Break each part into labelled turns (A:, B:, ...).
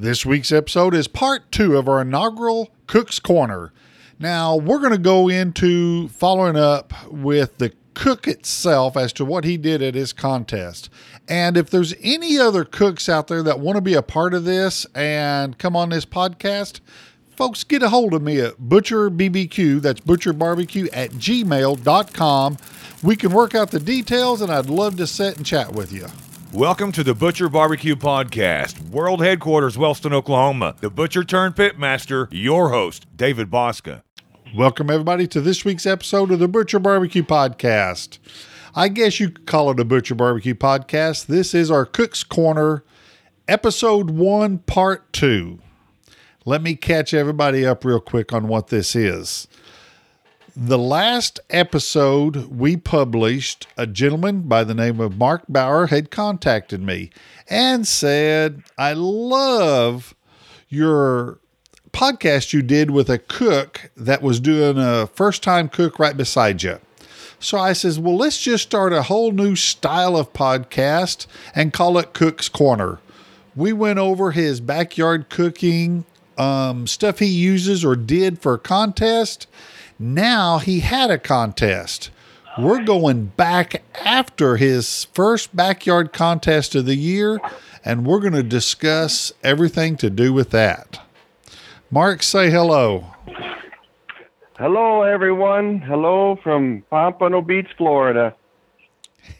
A: This week's episode is part two of our inaugural Cook's Corner. Now, we're going to go into following up with the cook itself as to what he did at his contest. And if there's any other cooks out there that want to be a part of this and come on this podcast, folks, get a hold of me at Butcher BBQ, that's Butcher Barbecue at gmail.com. We can work out the details, and I'd love to sit and chat with you.
B: Welcome to the Butcher Barbecue Podcast, world headquarters, Wellston, Oklahoma. The Butcher turned Pitmaster, your host, David Bouska.
A: Welcome, everybody, to this week's episode of the Butcher Barbecue Podcast. I guess you could call it a Butcher Barbecue Podcast. This is our Cook's Corner, Episode 1, Part 2. Let me catch everybody up real quick on what this is. The last episode we published, a gentleman by the name of Mark Bauer had contacted me and said, I love your podcast you did with a cook that was doing a first time cook right beside you. So I says, well, let's just start a whole new style of podcast and call it Cook's Corner. We went over his backyard cooking um, stuff he uses or did for a contest. Now he had a contest. We're going back after his first backyard contest of the year, and we're going to discuss everything to do with that. Mark, say hello.
C: Hello, everyone. Hello from Pompano Beach, Florida.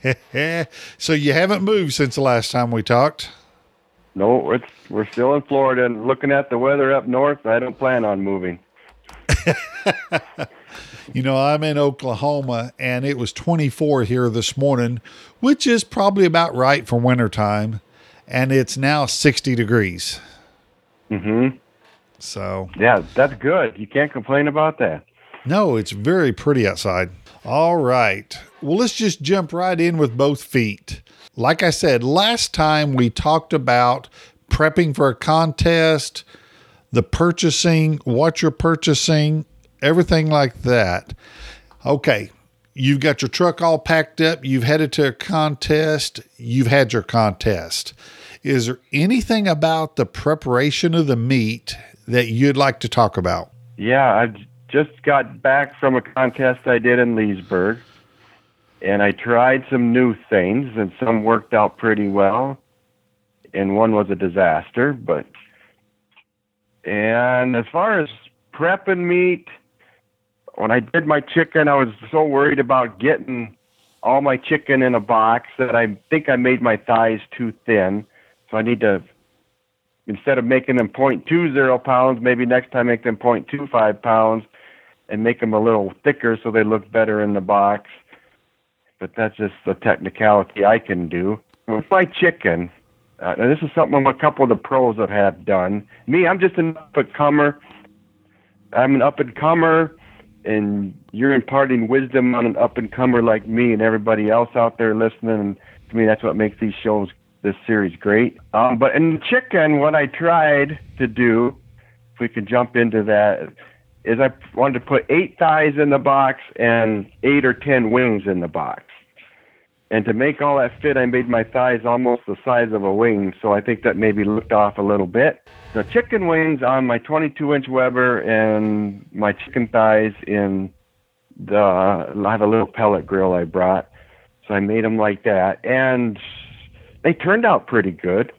A: so you haven't moved since the last time we talked?
C: No, it's, we're still in Florida and looking at the weather up north. I don't plan on moving.
A: you know, I'm in Oklahoma and it was 24 here this morning, which is probably about right for wintertime. And it's now 60 degrees.
C: Mm-hmm.
A: So,
C: yeah, that's good. You can't complain about that.
A: No, it's very pretty outside. All right. Well, let's just jump right in with both feet. Like I said, last time we talked about prepping for a contest, the purchasing, what you're purchasing, everything like that. Okay, you've got your truck all packed up, you've headed to a contest, you've had your contest. Is there anything about the preparation of the meat that you'd like to talk about?
C: Yeah, I just got back from a contest I did in Leesburg, and I tried some new things, and some worked out pretty well, and one was a disaster. But and as far as prepping meat, when I did my chicken, I was so worried about getting all my chicken in a box that I think I made my thighs too thin. So I need to instead of making them 0.20 pounds, maybe next time make them 0.25 pounds and make them a little thicker so they look better in the box. But that's just the technicality I can do. With my chicken, uh, and this is something a couple of the pros have had done. Me, I'm just an up and comer. I'm an up and comer, and you're imparting wisdom on an up and comer like me and everybody else out there listening. And to me, that's what makes these shows this series great. Um, but in the chicken, what I tried to do, if we could jump into that, is I wanted to put eight thighs in the box and eight or ten wings in the box. And to make all that fit, I made my thighs almost the size of a wing, so I think that maybe looked off a little bit. The chicken wings on my 22 inch Weber and my chicken thighs in the, I have a little pellet grill I brought, so I made them like that. And they turned out pretty good.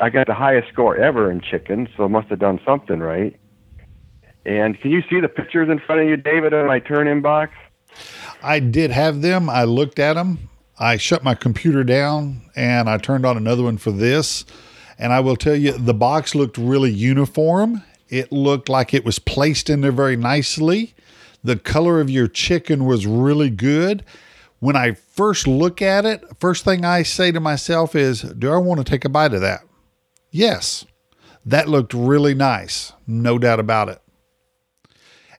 C: I got the highest score ever in chicken, so I must have done something right. And can you see the pictures in front of you, David, in my turn in box?
A: I did have them. I looked at them. I shut my computer down and I turned on another one for this. And I will tell you, the box looked really uniform. It looked like it was placed in there very nicely. The color of your chicken was really good when I first look at it, first thing I say to myself is, Do I want to take a bite of that? Yes, that looked really nice, no doubt about it.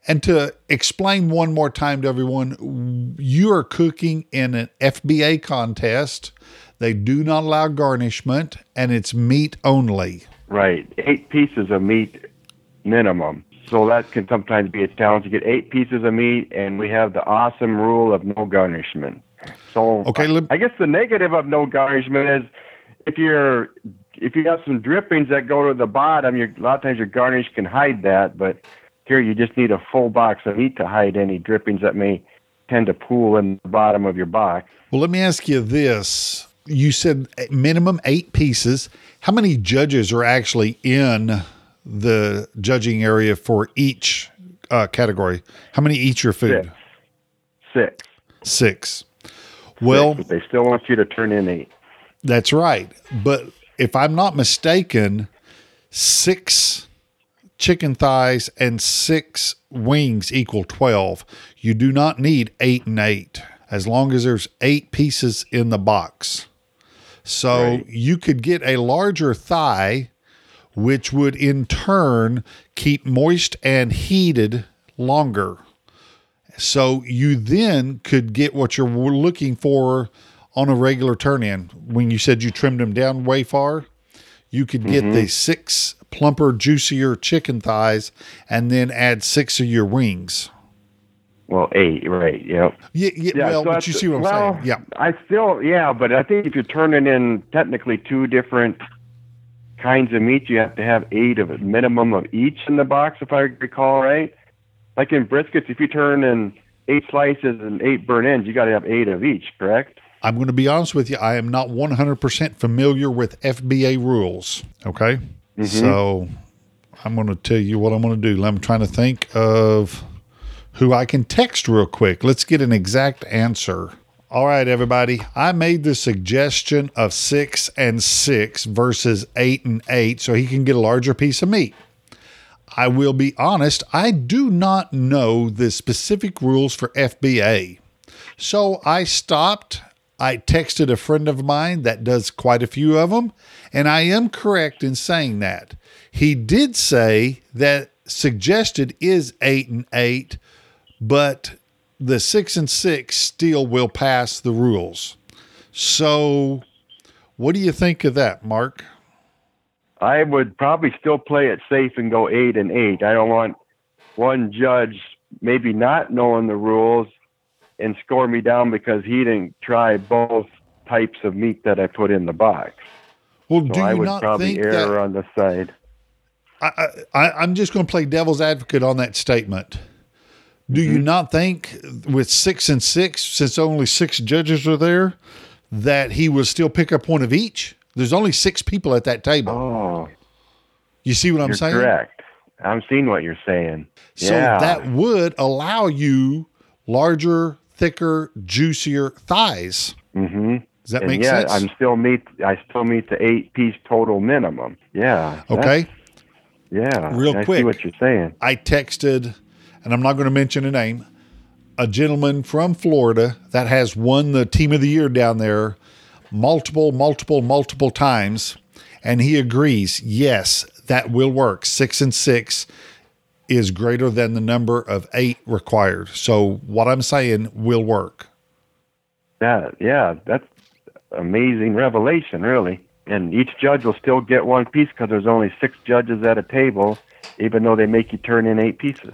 A: And to explain one more time to everyone, you are cooking in an FBA contest. They do not allow garnishment, and it's meat only.
C: Right, eight pieces of meat minimum. So that can sometimes be a challenge to get eight pieces of meat, and we have the awesome rule of no garnishment. So
A: okay,
C: I, I guess the negative of no garnishment is if you're if you have some drippings that go to the bottom, a lot of times your garnish can hide that. But here, you just need a full box of meat to hide any drippings that may tend to pool in the bottom of your box.
A: Well, let me ask you this. You said minimum eight pieces. How many judges are actually in the judging area for each uh, category? How many eat your food?
C: Six.
A: Six. Well,
C: Six, they still want you to turn in eight.
A: that's right. But if I'm not mistaken, six chicken thighs and six wings equal 12. You do not need eight and eight as long as there's eight pieces in the box. So
C: Right.
A: you could get a larger thigh, which would in turn keep moist and heated longer. So you then could get what you're looking for on a regular turn in. When you said you trimmed them down way far, you could get the mm-hmm. six plumper, juicier chicken thighs and then add six of your wings.
C: Well, eight, right? Yep.
A: Yeah, yeah,
C: Yeah,
A: well,
C: so
A: but you see what I'm
C: well,
A: saying. Yeah.
C: I still, yeah, but I think if you're turning in technically two different kinds of meat, you have to have eight of a minimum of each in the box, if I recall right. Like in briskets, if you turn in eight slices and eight burnt ends, you got to have eight of each, correct?
A: I'm going to be honest with you. I am not 100% familiar with FBA rules. Okay. Mm-hmm. So I'm going to tell you what I'm going to do. I'm trying to think of who I can text real quick. Let's get an exact answer. All right, everybody. I made the suggestion of six and six versus eight and eight so he can get a larger piece of meat. I will be honest, I do not know the specific rules for FBA. So I stopped. I texted a friend of mine that does quite a few of them, and I am correct in saying that. He did say that suggested is eight and eight, but the six and six still will pass the rules. So, what do you think of that, Mark?
C: I would probably still play it safe and go eight and eight. I don't want one judge maybe not knowing the rules and score me down because he didn't try both types of meat that I put in the box.
A: Well,
C: So
A: do
C: I
A: you
C: would
A: not
C: probably
A: think
C: err
A: that?
C: on the side.
A: I, I, I'm just going to play devil's advocate on that statement. Do
C: Mm-hmm.
A: you not think with six and six, since only six judges are there, that he would still pick up one of each? There's only six people at that table.
C: Oh,
A: you see what I'm saying?
C: correct. I'm seeing what you're saying.
A: So
C: yeah.
A: that would allow you larger, thicker, juicier thighs.
C: Mm-hmm.
A: Does that
C: and
A: make
C: yet,
A: sense?
C: I'm still meet. I still meet the eight piece total minimum. Yeah.
A: okay.
C: Yeah.
A: Real
C: I
A: quick.
C: see what you're saying.
A: I texted, and I'm not going to mention a name, a gentleman from Florida that has won the team of the year down there multiple, multiple, multiple times. And he agrees, yes, that will work. Six and six is greater than the number of eight required. So what I'm saying will work.
C: Yeah, yeah, that's amazing revelation, really. And each judge will still get one piece because there's only six judges at a table, even though they make you turn in eight pieces.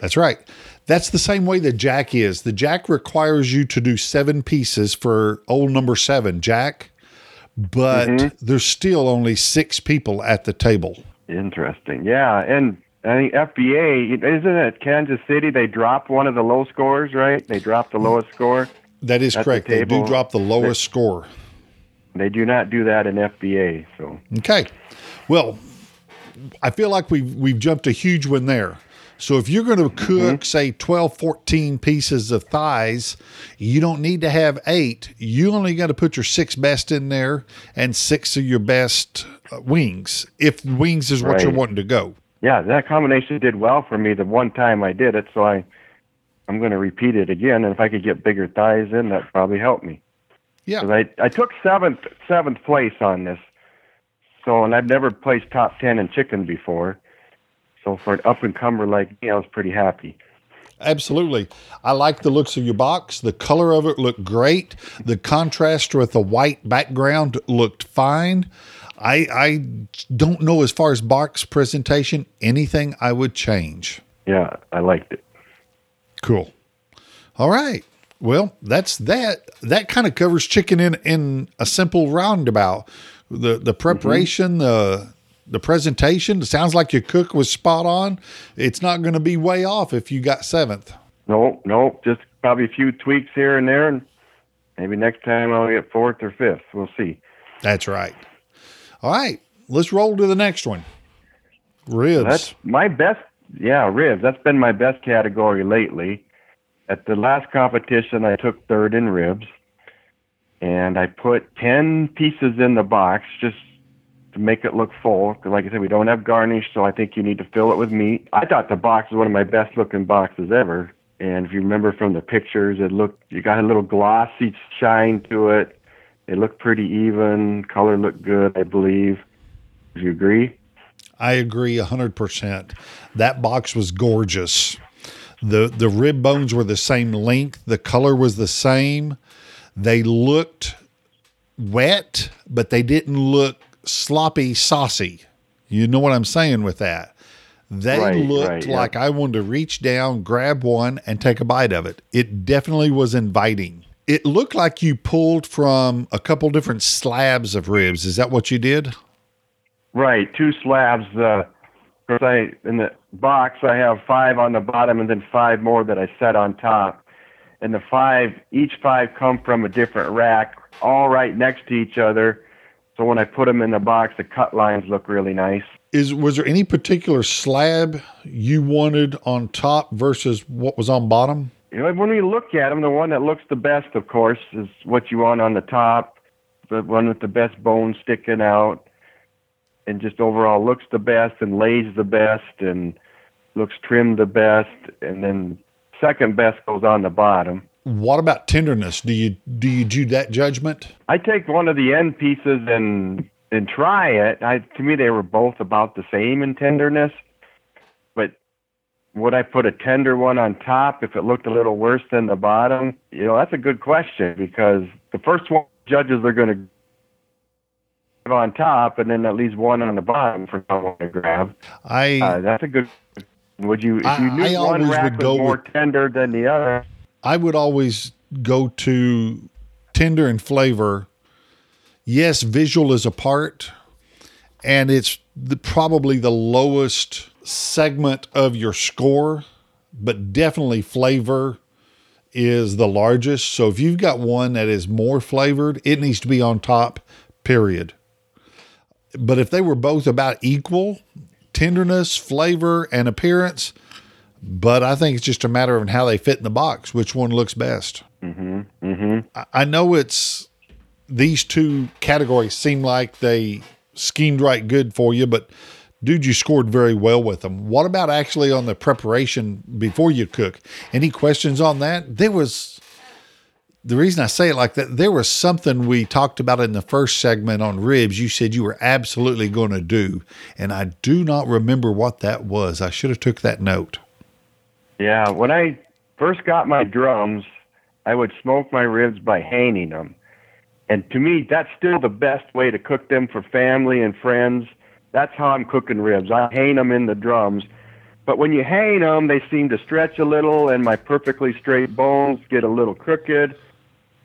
A: That's right. That's the same way the jack is. The jack requires you to do seven pieces for old number seven, jack, but mm-hmm. there's still only six people at the table.
C: Interesting. Yeah, and I think FBA isn't it Kansas City? They dropped one of the low scores, right? They dropped the lowest score.
A: That is
C: At the
A: correct. They do drop the lowest score.
C: They do not do that in FBA. So
A: Okay. Well, I feel like we've we've jumped a huge one there. So if you're going to cook say 12 14 pieces of thighs, you don't need to have 8. You only got to put your 6 best in there and 6 of your best uh, wings if wings is what you're wanting to go.
C: Yeah, that combination did well for me the one time I did it. So I, I'm going to repeat it again. And if I could get bigger thighs in, that probably helped me.
A: Yeah.
C: I I took seventh seventh place on this. So and I've never placed top ten in chicken before. So for an up and comer like me, I was pretty happy.
A: Absolutely. I like the looks of your box. The color of it looked great. The contrast with the white background looked fine. I I don't know as far as box presentation anything I would change.
C: Yeah, I liked it.
A: Cool. All right. Well, that's that. That kind of covers chicken in in a simple roundabout. The the mm-hmm. preparation, the the presentation. It sounds like your cook was spot on. It's not going to be way off if you got seventh.
C: Nope, nope. Just probably a few tweaks here and there, and maybe next time I'll get fourth or fifth. We'll see.
A: That's right. All right, let's roll to the next one. Ribs.
C: That's my best. Yeah, ribs. That's been my best category lately. At the last competition, I took third in ribs, and I put ten pieces in the box just to make it look full. Because, like I said, we don't have garnish, so I think you need to fill it with meat. I thought the box was one of my best looking boxes ever. And if you remember from the pictures, it looked you got a little glossy shine to it. It looked pretty even. Color looked good, I believe. Do you agree?
A: I agree 100%. That box was gorgeous. The the rib bones were the same length, the color was the same. They looked wet, but they didn't look sloppy saucy. You know what I'm saying with that? They
C: Right,
A: looked
C: right, yeah.
A: like I wanted to reach down, grab one, and take a bite of it. It definitely was inviting. It looked like you pulled from a couple different slabs of ribs. Is that what you did?
C: Right, two slabs. Uh, I in the box I have five on the bottom and then five more that I set on top. And the five, each five come from a different rack, all right next to each other. So when I put them in the box, the cut lines look really nice.
A: Is was there any particular slab you wanted on top versus what was on bottom?
C: When we look at them, the one that looks the best, of course, is what you want on the top, the one with the best bone sticking out, and just overall looks the best and lays the best and looks trimmed the best, and then second best goes on the bottom.
A: What about tenderness? Do you do you do that judgment?
C: I take one of the end pieces and and try it. I to me they were both about the same in tenderness, would I put a tender one on top if it looked a little worse than the bottom? You know, that's a good question because the first one judges are going to have on top, and then at least one on the bottom for someone to grab.
A: I
C: Uh, that's a good. Would you if
A: I-
C: you knew
A: I
C: one rack
A: would
C: was more
A: with-
C: tender than the other?
A: I would always go to tender and flavor. Yes, visual is a part, and it's the, probably the lowest segment of your score, but definitely flavor is the largest. So if you've got one that is more flavored, it needs to be on top, period. But if they were both about equal, tenderness, flavor, and appearance, but I think it's just a matter of how they fit in the box, which one looks best. Mm-hmm. Mm-hmm. I, I know it's these two categories seem like they schemed right good for you, but dude, you scored very well with them. What about actually on the preparation before you cook? Any questions on that? There was the reason I say it like that, there was something we talked about in the first segment on ribs. You said you were absolutely going to do, and I do not remember what that was. I should have took that note.
C: Yeah, when I first got my drums, I would smoke my ribs by hanging them. And to me, that's still the best way to cook them for family and friends. That's how I'm cooking ribs. I hang them in the drums. But when you hang them, they seem to stretch a little, and my perfectly straight bones get a little crooked.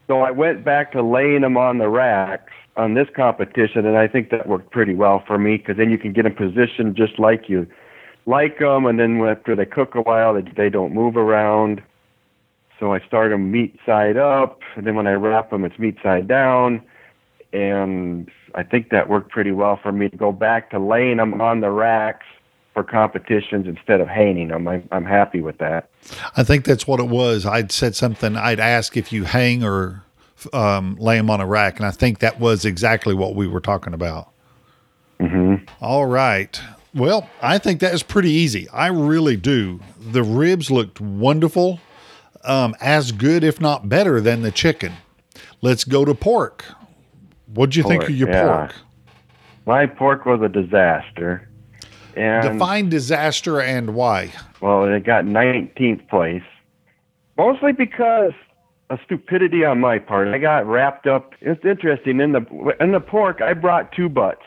C: So I went back to laying them on the racks on this competition, and I think that worked pretty well for me because then you can get them positioned just like you like them, and then after they cook a while, they, they don't move around. So I start them meat side up, and then when I wrap them, it's meat side down. And I think that worked pretty well for me to go back to laying them on the racks for competitions instead of hanging them. I, I'm happy with that.
A: I think that's what it was. I'd said something. I'd ask if you hang or um, lay them on a rack, and I think that was exactly what we were talking about.
C: Mm-hmm.
A: All right. Well, I think that is pretty easy. I really do. The ribs looked wonderful, um, as good, if not better, than the chicken. Let's go to pork. What'd you think of your
C: yeah.
A: pork?
C: My pork was a disaster. And
A: Define disaster and why.
C: Well, it got 19th place, mostly because of stupidity on my part. I got wrapped up. It's interesting in the in the pork. I brought two butts,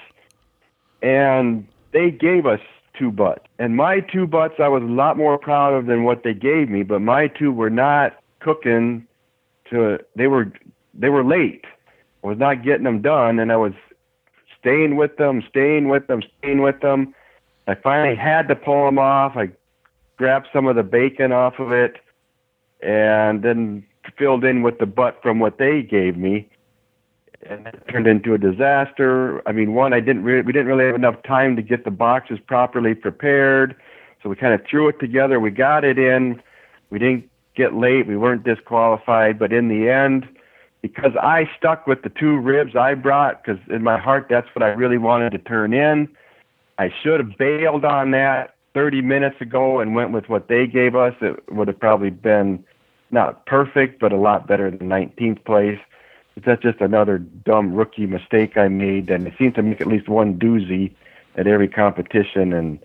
C: and they gave us two butts. And my two butts, I was a lot more proud of than what they gave me. But my two were not cooking. To they were they were late. Was not getting them done, and I was staying with them, staying with them, staying with them. I finally had to pull them off. I grabbed some of the bacon off of it, and then filled in with the butt from what they gave me, and it turned into a disaster. I mean, one, I didn't we didn't really have enough time to get the boxes properly prepared, so we kind of threw it together. We got it in. We didn't get late. We weren't disqualified, but in the end, because I stuck with the two ribs I brought, because in my heart that's what I really wanted to turn in. I should have bailed on that 30 minutes ago and went with what they gave us. It would have probably been not perfect, but a lot better than 19th place. But that's just another dumb rookie mistake I made, and it seem to make at least one doozy at every competition, and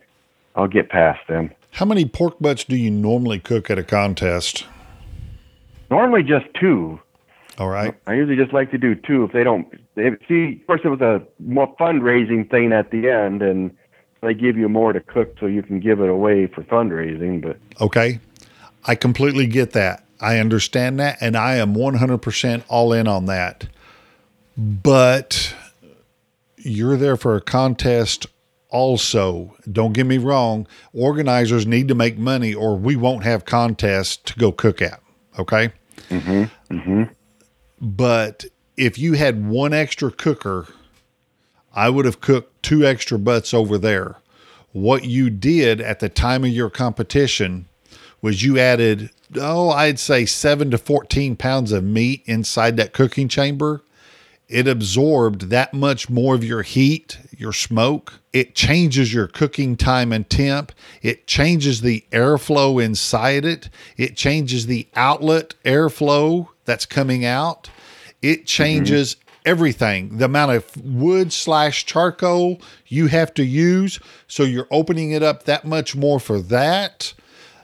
C: I'll get past them.
A: How many pork butts do you normally cook at a contest?
C: Normally just two.
A: All right.
C: I usually just like to do two if they don't. If, see, of course, it was a more fundraising thing at the end, and they give you more to cook so you can give it away for fundraising. But
A: Okay. I completely get that. I understand that. And I am 100% all in on that. But you're there for a contest also. Don't get me wrong. Organizers need to make money or we won't have contests to go cook at. Okay. Mm-hmm. Mm-hmm. But if you had one extra cooker, I would have cooked two extra butts over there. What you did at the time of your competition was you added, oh, I'd say seven to 14 pounds of meat inside that cooking chamber. It absorbed that much more of your heat, your smoke. It changes your cooking time and temp. It changes the airflow inside it. It changes the outlet airflow that's coming out. It changes mm-hmm. everything. The amount of wood slash charcoal you have to use. So you're opening it up that much more for that.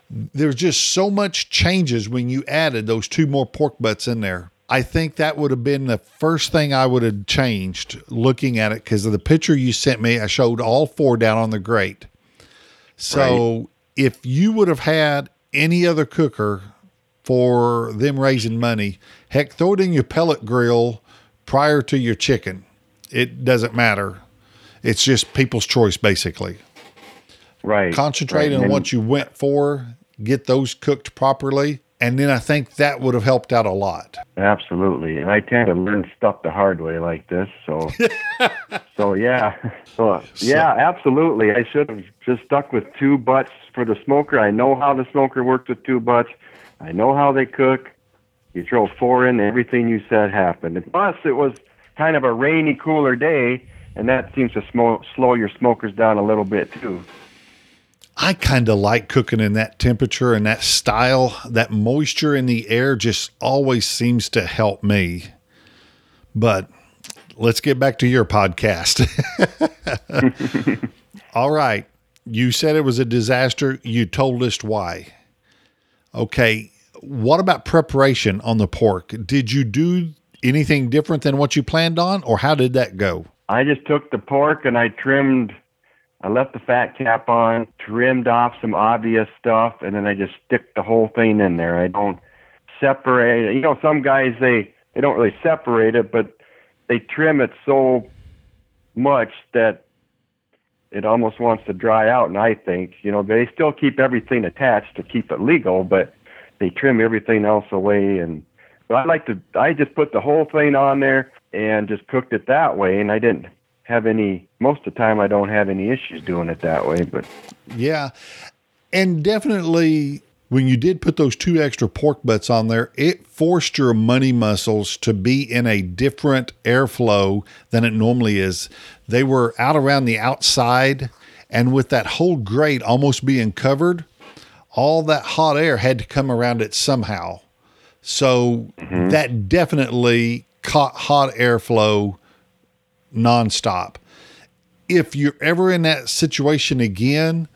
A: There's just so much changes when you added those two more pork butts in there. I think that would have been the first thing I would have changed looking at it because of the picture you sent me. I showed all four down on the grate. So if you would have had any other cooker for them raising money, heck, throw it in your pellet grill prior to your chicken. It doesn't matter. It's just people's choice, basically.
C: right,
A: Concentrate
C: right.
A: on
C: And
A: what you went for, get those cooked properly, and then I think that would have helped out a lot.
C: Absolutely, and I tend to learn stuff the hard way like this. So, so yeah, so yeah, absolutely. I should have just stuck with two butts for the smoker. I know how the smoker works with two butts. I know how they cook. You throw four in, everything you said happened. And plus, it was kind of a rainy, cooler day, and that seems to smo- slow your smokers down a little bit too.
A: I kind of like cooking in that temperature and that style. That moisture in the air just always seems to help me. But let's get back to your podcast. All right. You said it was a disaster. You told us why. Okay. What about preparation on the pork? Did you do anything different than what you planned on, or how did that go?
C: I just took the pork and I trimmed. I left the fat cap on, trimmed off some obvious stuff, and then I just stick the whole thing in there. I don't separate. You know, some guys they they don't really separate it, but they trim it so much that it almost wants to dry out. And I think you know they still keep everything attached to keep it legal, but they trim everything else away. And I like to. I just put the whole thing on there and just cooked it that way, and I didn't have any. Most of the time, I don't have any issues doing it that way. But
A: Yeah. And definitely when you did put those two extra pork butts on there, it forced your money muscles to be in a different airflow than it normally is. They were out around the outside, and with that whole grate almost being covered, all that hot air had to come around it somehow. So mm-hmm. that definitely caught hot airflow nonstop. If you're ever in that situation again,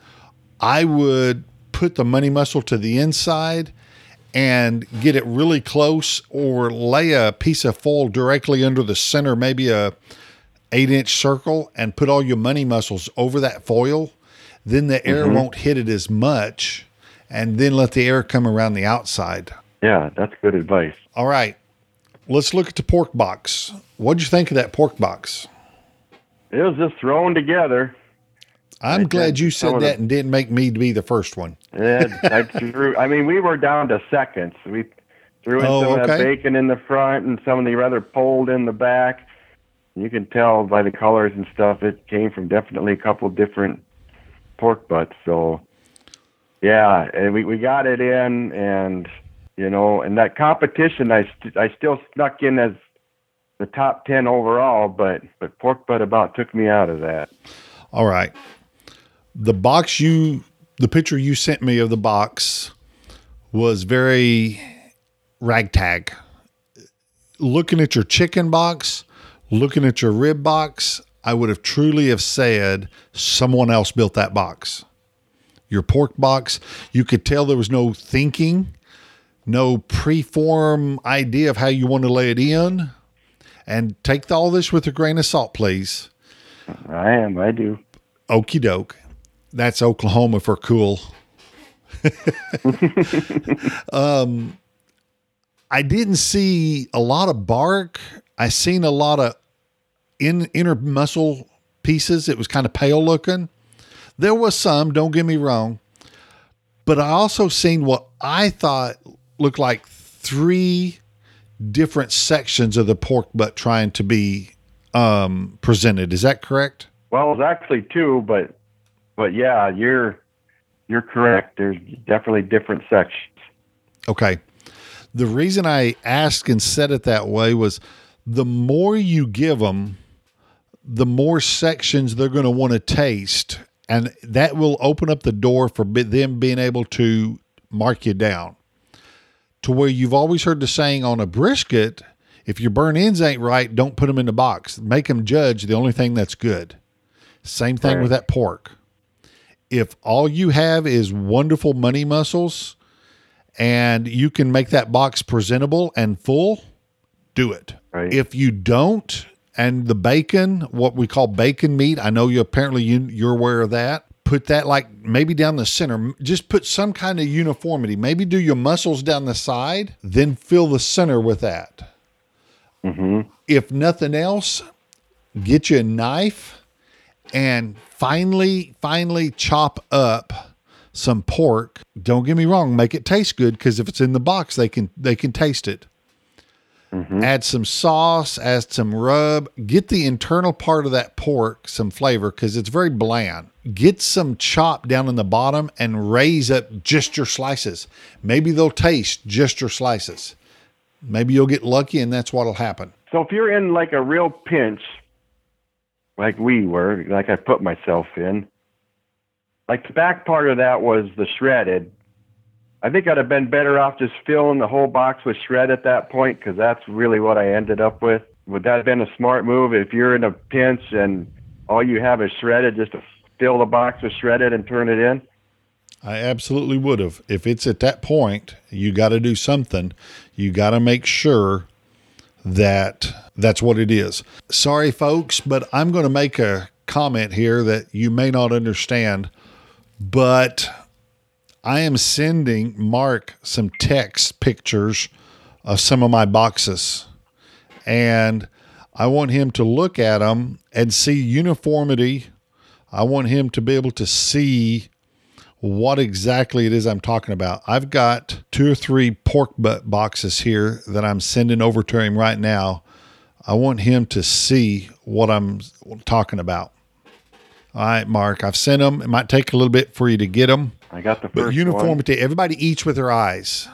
A: I would put the money muscle to the inside and get it really close or lay a piece of foil directly under the center, maybe a eight inch circle and put all your money muscles over that foil. Then the air mm-hmm. won't hit it as much and then let the air come around the outside.
C: yeah, that's good advice.
A: All right. Let's look at the pork box. What'd you think of that pork box?
C: It was just thrown together.
A: I'm glad you said that and didn't make me be the first one.
C: And I threw. I mean, we were down to seconds. We threw in
A: Oh,
C: some of that bacon in the front and some of the other pulled in the back. You can tell by the colors and stuff. It came from definitely a couple different pork butts. So, yeah, and we we got it in, and you know, and that competition, I st- I still snuck in as the top ten overall, but but pork butt about took me out of that.
A: All right. The box you, the picture you sent me of the box was very ragtag. Looking at your chicken box, looking at your rib box, I would have truly have said someone else built that box. Your pork box, you could tell there was no thinking, no preform idea of how you want to lay it in. And take all this with a grain of salt, please.
C: I am. I do.
A: Okie doke. That's Oklahoma for cool. um, I didn't see a lot of bark. I seen a lot of in inner muscle pieces. It was kind of pale looking. There was some, don't get me wrong, but I also seen what I thought looked like three different sections of the pork butt trying to be um, presented. Is that correct?
C: Well, it was actually two, but but yeah, you're you're correct. There's definitely different sections.
A: Okay. The reason I asked and said it that way was the more you give them, the more sections they're going to want to taste. And that will open up the door for them being able to mark you down. To where you've always heard the saying on a brisket if your burn ends ain't right, don't put them in the box. Make them judge the only thing that's good. Same thing
C: Right.
A: with that pork. If all you have is wonderful money muscles, and you can make that box presentable and full, do it.
C: Right.
A: If you don't, and the bacon, what we call bacon meat, I know you apparently you, you're aware of that. Put that like maybe down the center. Just put some kind of uniformity. Maybe do your muscles down the side, then fill the center with that. Mm-hmm. If nothing else, get you a knife and finally, finally chop up some pork. Don't get me wrong, make it taste good because if it's in the box, they can they can taste it. Mm-hmm. Add some sauce, add some rub, get the internal part of that pork some flavor because it's very bland. Get some chop down in the bottom and raise up just your slices. Maybe they'll taste just your slices. Maybe you'll get lucky and that's what'll happen.
C: So if you're in like a real pinch, like we were, like I put myself in, like the back part of that was the shredded. I think I'd have been better off just filling the whole box with shred at that point because that's really what I ended up with. Would that have been a smart move if you're in a pinch and all you have is shredded, just to fill the box with shredded and turn it in?
A: I absolutely would have. If it's at that point, you got to do something. You got to make sure that that's what it is. Sorry, folks, but I'm going to make a comment here that you may not understand, but I am sending Mark some text pictures of some of my boxes. And I want him to look at them and see uniformity. I want him to be able to see what exactly it is I'm talking about. I've got two or three pork butt boxes here that I'm sending over to him right now. I want him to see what I'm talking about. All right, Mark, I've sent them. It might take a little bit for you to get them,
C: I got the first
A: but
C: one.
A: uniformity, everybody eats with their eyes.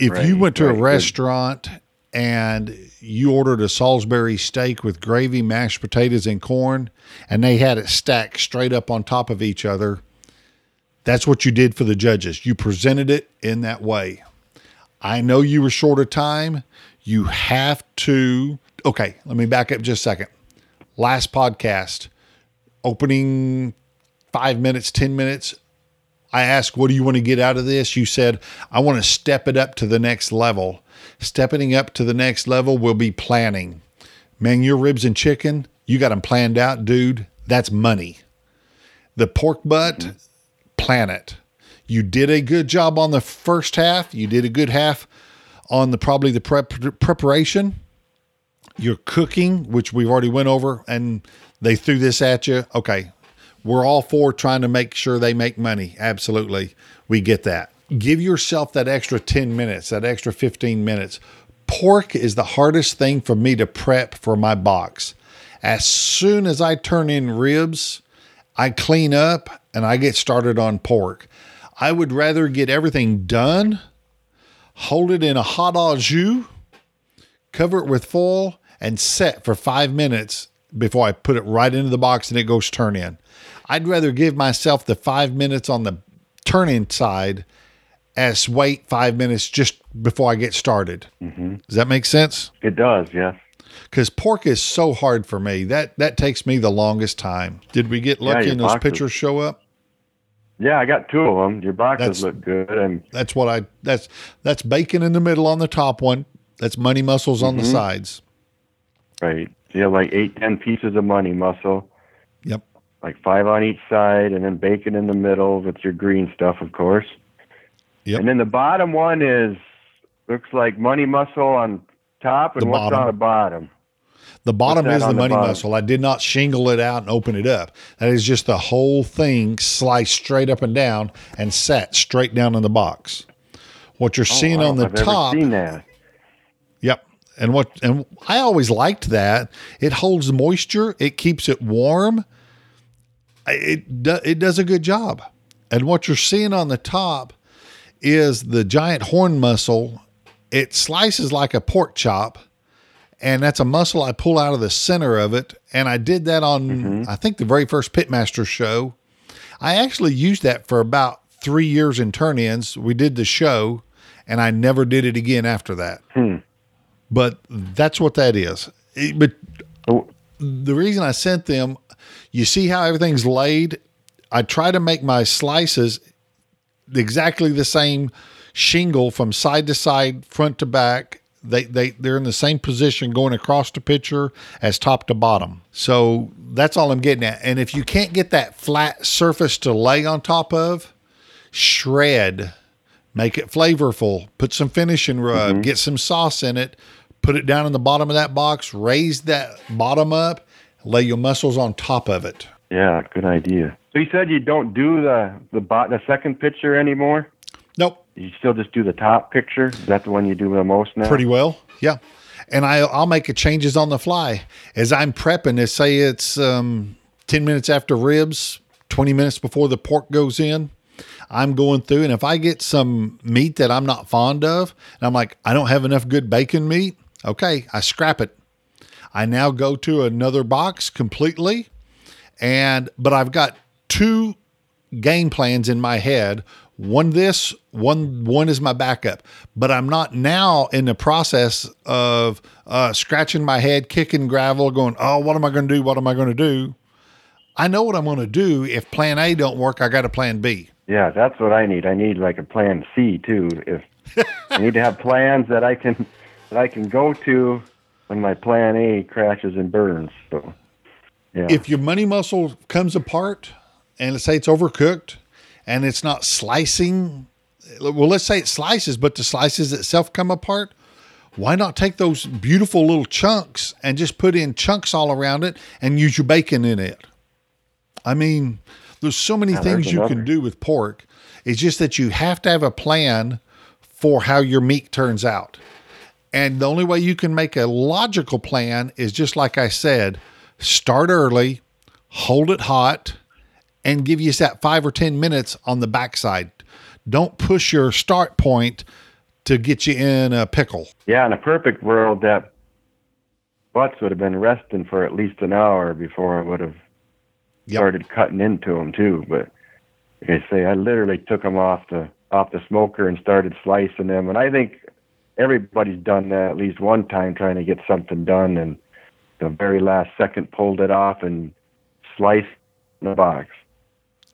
A: If
C: Right,
A: you went to a
C: right, good.
A: restaurant and you ordered a Salisbury steak with gravy, mashed potatoes, and corn, and they had it stacked straight up on top of each other, that's what you did for the judges. You presented it in that way. I know you were short of time. You have to. Okay, let me back up just a second. Last podcast, opening five minutes, 10 minutes. I asked, What do you want to get out of this? You said, I want to step it up to the next level. Stepping up to the next level will be planning. Man, your ribs and chicken, you got them planned out, dude. That's money. The pork butt, plan it. You did a good job on the first half. You did a good half on the probably the prep preparation. Your cooking, which we've already went over, and They threw this at you. Okay. We're all for trying to make sure they make money. Absolutely. We get that. Give yourself that extra 10 minutes, that extra 15 minutes. Pork is the hardest thing for me to prep for my box. As soon as I turn in ribs, I clean up and I get started on pork. I would rather get everything done, hold it in a hot au jus, cover it with foil, and set for five minutes before I put it right into the box and it goes turn in. I'd rather give myself the five minutes on the turn in side as wait five minutes just before I get started. Mm-hmm. Does that make sense?
C: It does, yes.
A: Because pork is so hard for me. That that takes me the longest time. Did we get lucky
C: your
A: and those
C: boxes-
A: pictures show up?
C: Yeah, I got two of them. Your boxes
A: That's-
C: look good, and
A: That's what I. That's that's bacon in the middle on the top one. That's money muscles on the
C: Mm-hmm.
A: sides.
C: Right, you have like eight, ten pieces of money muscle,
A: Yep.
C: like five on each side, and then bacon in the middle with your green stuff, of course.
A: Yep.
C: And then the bottom one is looks like money muscle on top, and
A: The
C: what's
A: bottom.
C: on the bottom?
A: The bottom is the
C: on the
A: money
C: bottom?
A: muscle. I did not shingle it out and open it up. That is just the whole thing sliced straight up and down and sat straight down in the box. What you're oh, seeing
C: Oh, I
A: on the
C: I've
A: top,
C: Ever seen that?
A: Yep. And what and I always liked that. It holds moisture, it keeps it warm. It do, it does a good job. And what you're seeing on the top is the giant horn muscle. It slices like a pork chop, and that's a muscle I pull out of the center of it. And I did that on mm-hmm. I think the very first Pitmaster show. I actually used that for about three years in turn-ins. We did the show, and I never did it again after that hmm. But that's what that is. It- but
C: Oh,
A: the reason I sent them, you see how everything's laid. I try to make my slices exactly the same shingle from side to side, front to back. They they they're in the same position going across the picture as top to bottom. So that's all I'm getting at. And if you can't get that flat surface to lay on top of, shred make it flavorful, put some finishing rub, mm-hmm. get some sauce in it, put it down in the bottom of that box, raise that bottom up, lay your muscles on top of it.
C: yeah, good idea. So you said you don't do the the bot the second picture anymore.
A: Nope,
C: You still just do the top picture. Is that the one you do the most now?
A: pretty well. Yeah. And I, I'll make the changes on the fly as I'm prepping. It say it's um, 10 minutes after ribs, 20 minutes before the pork goes in. I'm going through, and if I get some meat that I'm not fond of, and I'm like, I don't have enough good bacon meat, okay, I scrap it. I now go to another box completely, and but I've got two game plans in my head. One this, one one is my backup. But I'm not now in the process of uh, scratching my head, kicking gravel, going, "Oh, what am I going to do? What am I going to do?" I know what I'm going to do. If Plan A don't work, I got a Plan B.
C: Yeah, that's what I need. I need like a plan C too. If I need to have plans that I can that I can go to when my plan A crashes and burns. So yeah.
A: if your money muscle comes apart and let's say it's overcooked and it's not slicing well let's say it slices but the slices itself come apart why not take those beautiful little chunks and just put in chunks all around it and use your bacon in it i mean there's so many
C: there's
A: things you can do with pork it's just that you have to have a plan for how your meat turns out and the only way you can make a logical plan is just like I said start early, hold it hot, and give you that five or 10 minutes on the backside. Don't push your start point to get you in a pickle.
C: yeah, in a perfect world, that butts would have been resting for at least an hour before I would have
A: Yep.
C: started cutting into them too. But like I say, I literally took them off the off the smoker and started slicing them. And I think everybody's done that at least one time, trying to get something done, and the very last second pulled it off and sliced the box.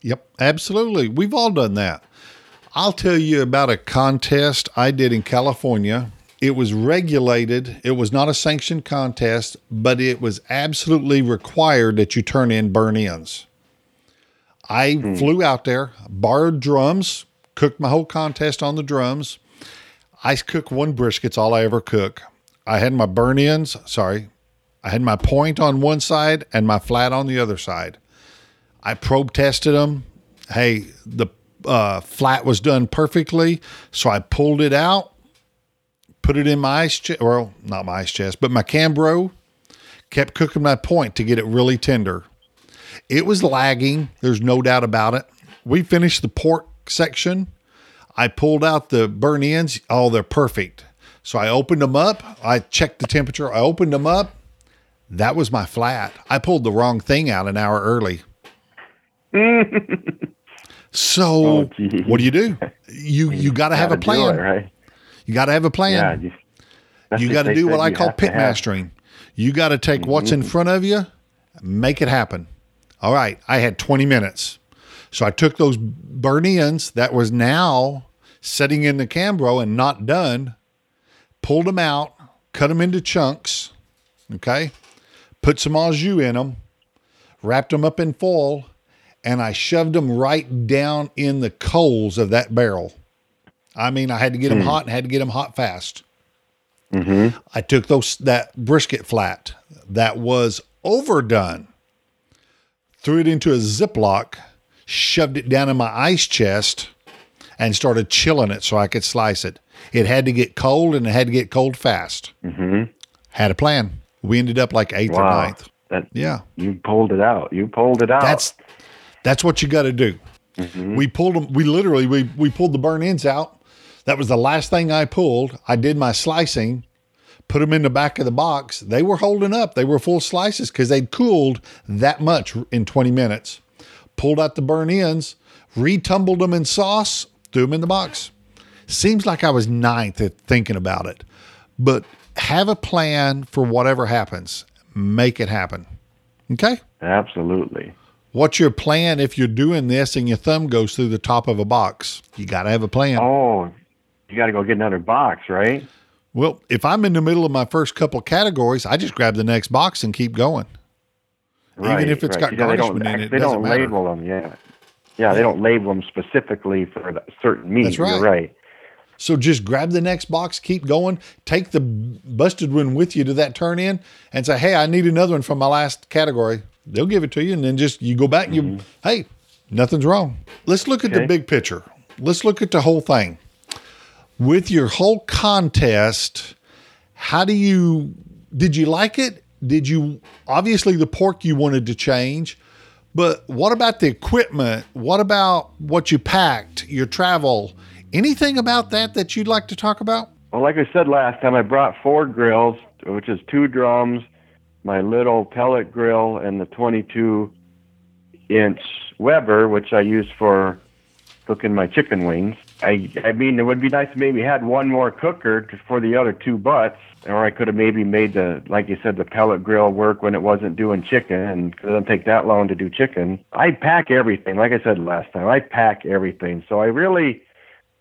A: Yep, absolutely. We've all done that. I'll tell you about a contest I did in California. It was regulated. It was not a sanctioned contest, but it was absolutely required that you turn in burn ins. I hmm. flew out there, borrowed drums, cooked my whole contest on the drums. I cook one brisket's all I ever cook. I had my burn ins, sorry, I had my point on one side and my flat on the other side. I probe tested them. Hey, the uh, flat was done perfectly, so I pulled it out, put it in my ice chest. Well, not my ice chest, but my Cambro. Kept cooking my point to get it really tender. It was lagging. There's no doubt about it. We finished the pork section. I pulled out the burn ends. Oh, they're perfect. So I opened them up. I checked the temperature. I opened them up. That was my flat. I pulled the wrong thing out an hour early. so
C: Oh,
A: what do you do? You you got to have a plan.
C: it, right?
A: You got to have a plan.
C: Yeah. You,
A: you got to do what I call pit mastering. You got to take what's in front of you, make it happen. All right, I had 20 minutes. So I took those burn ends that was now sitting in the Cambro and not done, pulled them out, cut them into chunks, okay? Put some au jus in them, wrapped them up in foil, and I shoved them right down in the coals of that barrel. I mean, I had to get them hot and had to get them hot fast. Mm-hmm. I took those that brisket flat that was overdone, threw it into a Ziploc, shoved it down in my ice chest, and started chilling it so I could slice it. It had to get cold and it had to get cold fast. Mm-hmm. Had a plan. We ended up like eighth or ninth.
C: That,
A: Yeah,
C: You pulled it out. You pulled it out.
A: that's that's what you got to do. We pulled them. We literally we we pulled the burn ends out. That was the last thing I pulled. I did my slicing, put them in the back of the box. They were holding up. They were full slices because they'd cooled that much in 20 minutes. Pulled out the burn ends, retumbled them in sauce, threw them in the box. Seems like I was ninth at thinking about it, but have a plan for whatever happens. Make it happen. Okay.
C: Absolutely.
A: What's your plan if you're doing this and your thumb goes through the top of a box? You got to have a plan.
C: Oh, you got to go get another box, right?
A: Well, if I'm in the middle of my first couple categories, I just grab the next box and keep going.
C: Right, Even
A: if it's
C: right.
A: got
C: yeah,
A: garnishment in it, it
C: They
A: doesn't
C: don't
A: matter.
C: label them, yeah. Yeah, they don't label them specifically for a certain meat.
A: That's right.
C: You're right.
A: So just grab the next box, keep going, take the busted one with you to that turn in and say, Hey, I need another one from my last category. They'll give it to you. And then just you go back and you, hey, nothing's wrong. Let's look at the
C: Mm-hmm.
A: Big picture. Let's look at the whole thing. With your whole contest, how do you, did you like it? Did you, obviously the pork you wanted to change, but what about the equipment? What about what you packed, your travel? Anything about that that you'd like to talk about?
C: Well, like I said last time, I brought four grills, which is two drums, my little pellet grill, and the 22 inch Weber, which I use for cooking my chicken wings. I, I mean, it would be nice maybe had one more cooker for the other two butts, or I could have maybe made the, like you said, the pellet grill work when it wasn't doing chicken, and it doesn't take that long to do chicken. I pack everything, like I said last time. I pack everything, so I really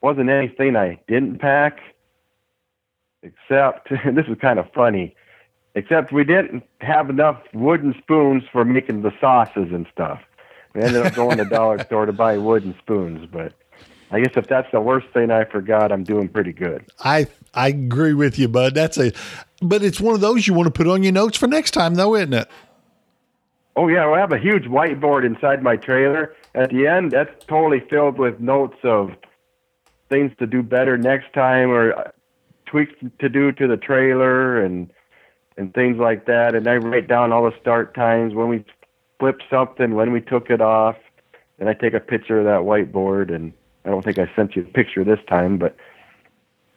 C: wasn't anything I didn't pack except this is kind of funny except we didn't have enough wooden spoons for making the sauces and stuff we ended up going to the dollar store to buy wooden spoons but i guess if that's the worst thing i forgot i'm doing pretty good
A: I I agree with you, bud. That's a, but it's one of those you want to put on your notes for next time, though, isn't it?
C: oh yeah well, i have a huge whiteboard inside my trailer at the end that's totally filled with notes of things to do better next time or uh, tweaks to do to the trailer and and things like that. And I write down all the start times when we flipped something, when we took it off, and I take a picture of that whiteboard. And I don't think I sent you a picture this time, but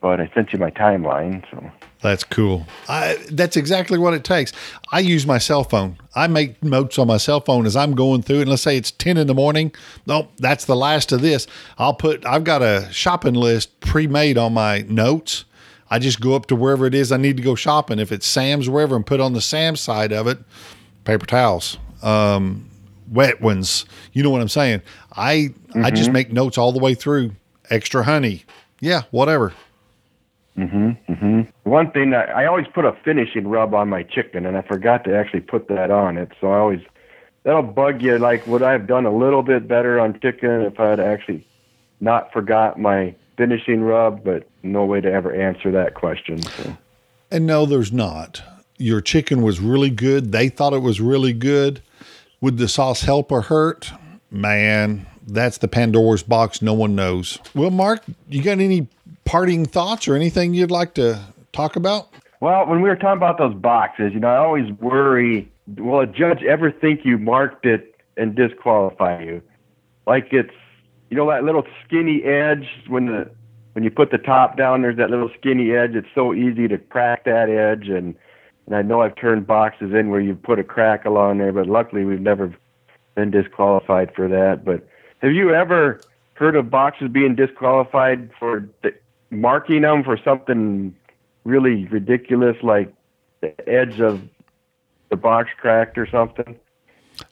C: but I sent you my timeline. So
A: That's cool. I, that's exactly what it takes. I use my cell phone. I make notes on my cell phone as I'm going through. And let's say it's 10 in the morning. Nope, that's the last of this. I'll put, I've got a shopping list pre made on my notes. I just go up to wherever it is I need to go shopping. If it's Sam's, wherever, and put on the Sam's side of it paper towels, um, wet ones. You know what I'm saying? I, I just make notes all the way through. Extra honey. Yeah, whatever.
C: mm-hmm One thing that I always put a finishing rub on my chicken, and I forgot to actually put that on it. So I always that'll bug you. Like, would I have done a little bit better on chicken if I had actually not forgot my finishing rub? But no way to ever answer that question. So.
A: And no, there's not. your chicken was really good. They thought it was really good. Would the sauce help or hurt? Man, that's the Pandora's box. No one knows. Well, Mark, you got any parting thoughts or anything you'd like to talk about?
C: Well, when we were talking about those boxes, you know, I always worry will a judge ever think you marked it and disqualify you? Like it's, you know, that little skinny edge when the when you put the top down, there's that little skinny edge. It's so easy to crack that edge, and and I know I've turned boxes in where you put a crack along there, but luckily we've never been disqualified for that. But have you ever heard of boxes being disqualified for marking them for something really ridiculous, like the edge of the box cracked or something?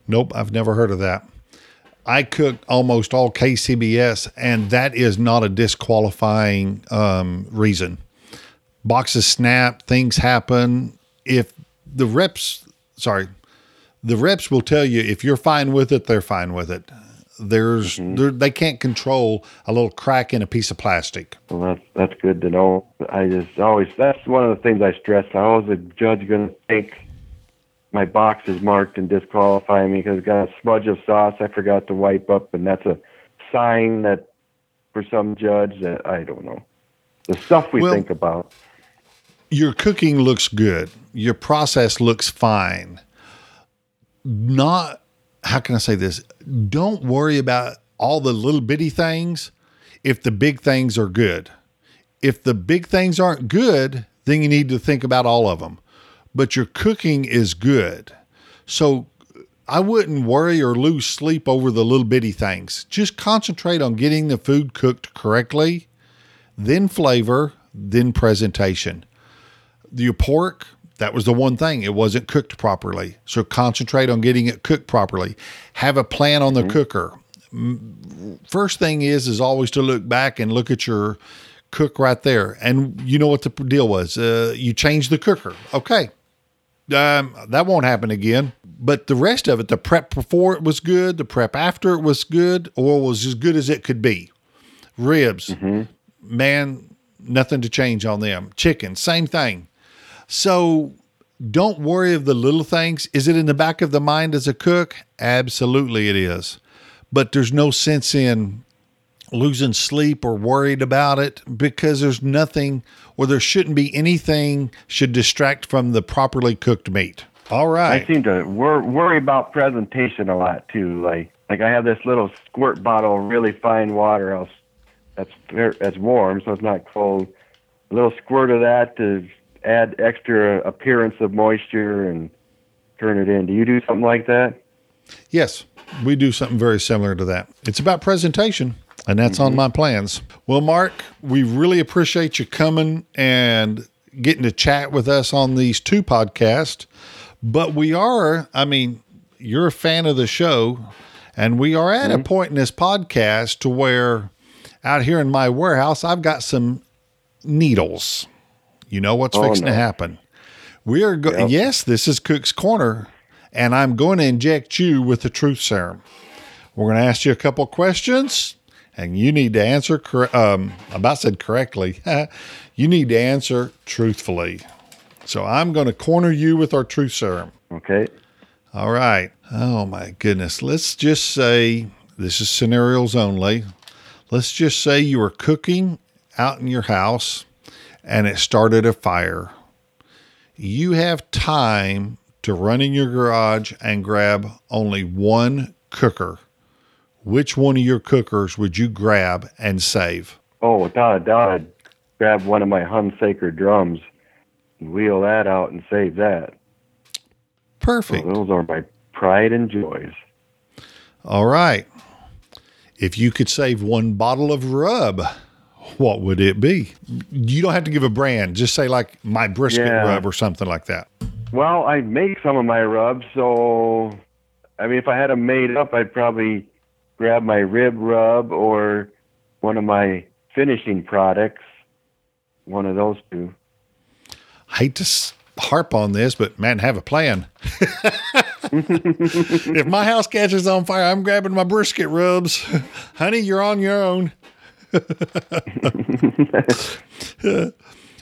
A: Nope, I've never heard of that. I cook almost all KCBS, and that is not a disqualifying um, reason. Boxes snap, things happen. If the reps, sorry, the reps will tell you if you're fine with it, they're fine with it. There's mm-hmm. they can't control a little crack in a piece of plastic.
C: Well, that's that's good to know. I just always that's one of the things I stress. How is the judge going to think my box is marked and disqualify me because it's got a smudge of sauce I forgot to wipe up, and that's a sign that for some judge that I don't know the stuff we well, think about.
A: Your cooking looks good. Your process looks fine. Not how can I say this? Don't worry about all the little bitty things if the big things are good. If the big things aren't good, then you need to think about all of them but your cooking is good. So I wouldn't worry or lose sleep over the little bitty things. Just concentrate on getting the food cooked correctly, then flavor, then presentation. Your pork, that was the one thing. It wasn't cooked properly. So concentrate on getting it cooked properly. Have a plan on the mm-hmm. cooker. First thing is is always to look back and look at your cook right there. And you know what the deal was. Uh, you changed the cooker. Okay um, that won't happen again. But the rest of it, the prep before it was good, the prep after it was good, or was as good as it could be. Ribs, mm-hmm. man, nothing to change on them. Chicken, same thing. So don't worry of the little things. Is it in the back of the mind as a cook? Absolutely, it is. But there's no sense in losing sleep or worried about it because there's nothing or there shouldn't be anything should distract from the properly cooked meat. All right.
C: I seem to wor- worry about presentation a lot too. Like like I have this little squirt bottle of really fine water else that's that's warm so it's not cold. A little squirt of that to add extra appearance of moisture and turn it in. Do you do something like that?
A: Yes, we do something very similar to that. It's about presentation and that's mm-hmm. on my plans. Well, Mark, we really appreciate you coming and getting to chat with us on these two podcasts. But we are, I mean, you're a fan of the show, and we are at mm-hmm. a point in this podcast to where out here in my warehouse, I've got some needles. You know what's oh, fixing no. to happen. We are go- yep. yes, this is Cook's Corner, and I'm going to inject you with the truth serum. We're going to ask you a couple questions and you need to answer cor- um, about said correctly. you need to answer truthfully. So I'm going to corner you with our truth serum.
C: Okay.
A: All right. Oh my goodness. Let's just say this is scenarios only. Let's just say you were cooking out in your house and it started a fire. You have time to run in your garage and grab only one cooker which one of your cookers would you grab and save?
C: Oh, without a doubt, grab one of my Hunsaker drums and wheel that out and save that.
A: Perfect.
C: So those are my pride and joys.
A: All right. If you could save one bottle of rub, what would it be? You don't have to give a brand. Just say like my brisket yeah. rub or something like that.
C: Well, I make some of my rubs, so I mean, if I had them made up, I'd probably grab my rib rub or one of my finishing products, one of those two.
A: I hate to harp on this, but man, have a plan. if my house catches on fire, I'm grabbing my brisket rubs. Honey, you're on your own.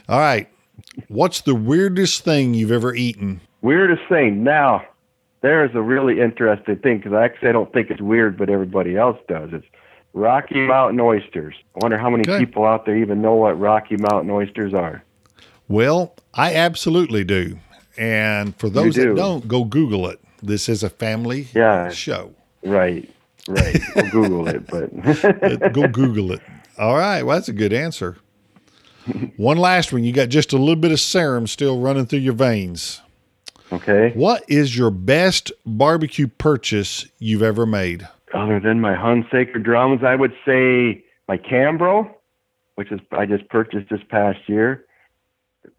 A: All right. What's the weirdest thing you've ever eaten?
C: Weirdest thing. Now, there's a really interesting thing because I actually I don't think it's weird, but everybody else does. It's Rocky Mountain oysters. I wonder how many
A: Okay.
C: people out there even know what Rocky Mountain oysters are.
A: Well, I absolutely do. And for those that
C: do.
A: don't, go Google it. This is a family
C: Yeah.
A: show.
C: Right, right. We'll Google it, but
A: go Google it. All right. Well, that's a good answer. One last one. You got just a little bit of serum still running through your veins.
C: okay.
A: What is your best barbecue purchase you've ever made?
C: Other than my Hunsaker drums, I would say my Cambro, which is I just purchased this past year.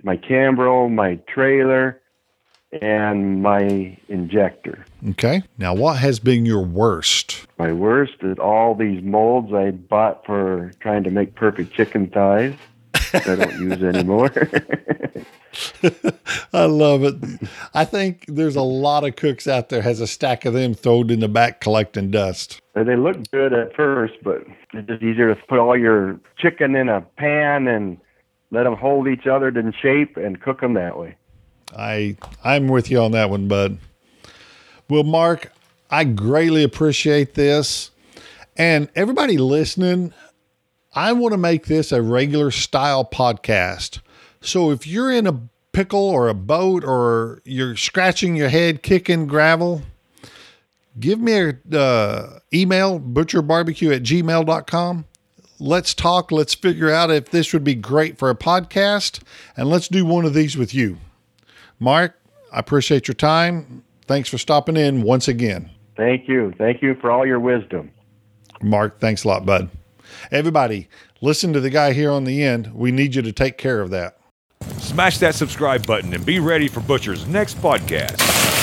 C: My Cambro, my trailer, and my injector.
A: Okay. Now, what has been your worst?
C: My worst is all these molds I bought for trying to make perfect chicken thighs. that I don't use anymore.
A: I love it. I think there's a lot of cooks out there has a stack of them thrown in the back collecting dust.
C: they look good at first, but it's just easier to put all your chicken in a pan and let them hold each other in shape and cook them that way.
A: I I'm with you on that one, bud. Well, Mark, I greatly appreciate this. And everybody listening, I want to make this a regular style podcast. So if you're in a pickle or a boat or you're scratching your head kicking gravel, give me a uh, email butcherbarbecue at gmail.com let's talk. Let's figure out if this would be great for a podcast. And let's do one of these with you. Mark i appreciate your time thanks for stopping in once again
C: Thank you. Thank you for all your wisdom.
A: mark thanks a lot bud everybody listen to the guy here on the end we need you to take care of that
B: Smash that subscribe button and be ready for Butcher's next podcast.